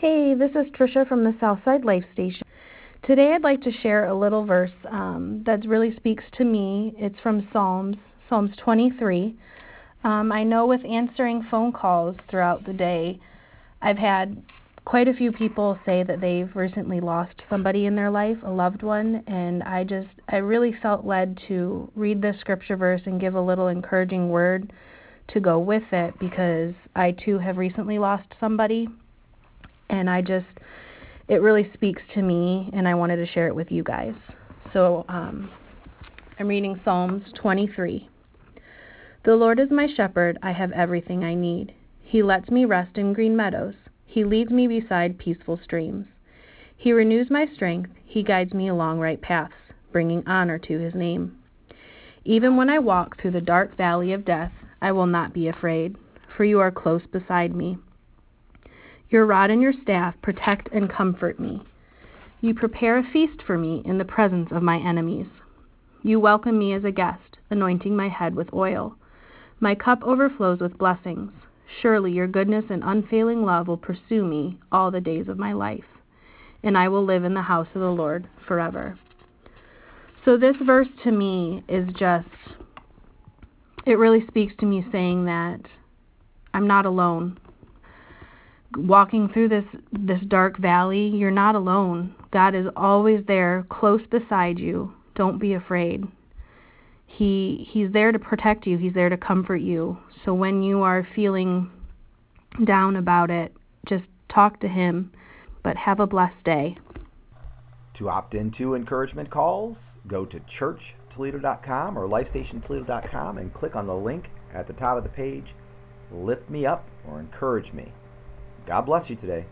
Hey, this is Trisha from the Southside Life Station. Today I'd like to share a little verse um, that really speaks to me. It's from Psalms, Psalms 23. Um, I know with answering phone calls throughout the day, I've had quite a few people say that they've recently lost somebody in their life, a loved one, and I just, I really felt led to read this scripture verse and give a little encouraging word to go with it because I too have recently lost somebody and I just, it really speaks to me, and I wanted to share it with you guys. So um, I'm reading Psalms 23. The Lord is my shepherd, I have everything I need. He lets me rest in green meadows, He leads me beside peaceful streams. He renews my strength, He guides me along right paths, bringing honor to His name. Even when I walk through the dark valley of death, I will not be afraid, for you are close beside me. Your rod and your staff protect and comfort me. You prepare a feast for me in the presence of my enemies. You welcome me as a guest, anointing my head with oil. My cup overflows with blessings. Surely your goodness and unfailing love will pursue me all the days of my life, and I will live in the house of the Lord forever. So, this verse to me is just, it really speaks to me saying that I'm not alone walking through this this dark valley, you're not alone. God is always there, close beside you. Don't be afraid. He he's there to protect you. He's there to comfort you. So when you are feeling down about it, just talk to him, but have a blessed day. To opt into encouragement calls, go to churchtoledo.com or lifestationtoledo.com and click on the link at the top of the page. Lift me up or encourage me. God bless you today.